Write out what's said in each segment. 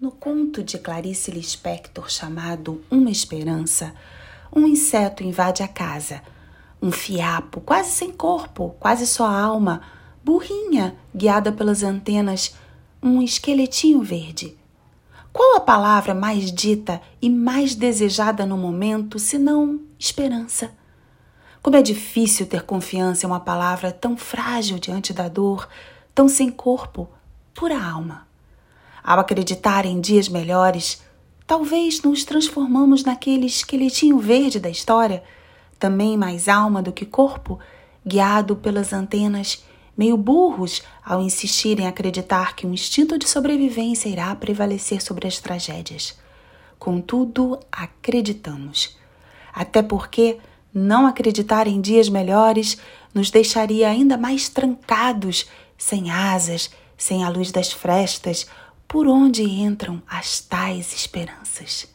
No conto de Clarice Lispector chamado Uma Esperança, um inseto invade a casa. Um fiapo, quase sem corpo, quase só alma, burrinha, guiada pelas antenas, um esqueletinho verde. Qual a palavra mais dita e mais desejada no momento, senão esperança? Como é difícil ter confiança em uma palavra tão frágil diante da dor, tão sem corpo, pura alma. Ao acreditar em dias melhores, talvez nos transformamos naquele esqueletinho verde da história, também mais alma do que corpo, guiado pelas antenas, meio burros ao insistir em acreditar que um instinto de sobrevivência irá prevalecer sobre as tragédias. Contudo, acreditamos. Até porque não acreditar em dias melhores nos deixaria ainda mais trancados, sem asas, sem a luz das frestas, por onde entram as tais esperanças.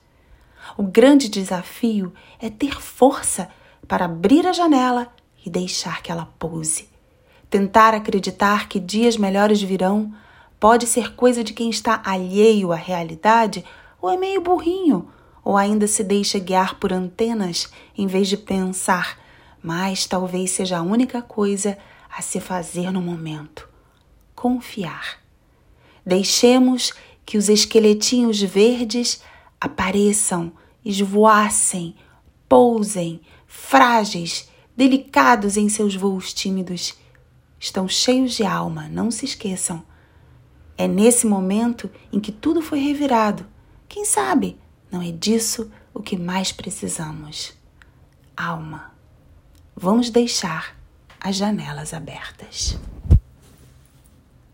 O grande desafio é ter força para abrir a janela e deixar que ela pouse. Tentar acreditar que dias melhores virão pode ser coisa de quem está alheio à realidade ou é meio burrinho, ou ainda se deixa guiar por antenas em vez de pensar, mas talvez seja a única coisa a se fazer no momento: confiar. Deixemos que os esqueletinhos verdes apareçam, esvoassem, pousem, frágeis, delicados em seus voos tímidos. Estão cheios de alma, não se esqueçam. É nesse momento em que tudo foi revirado. Quem sabe não é disso o que mais precisamos? Alma. Vamos deixar as janelas abertas.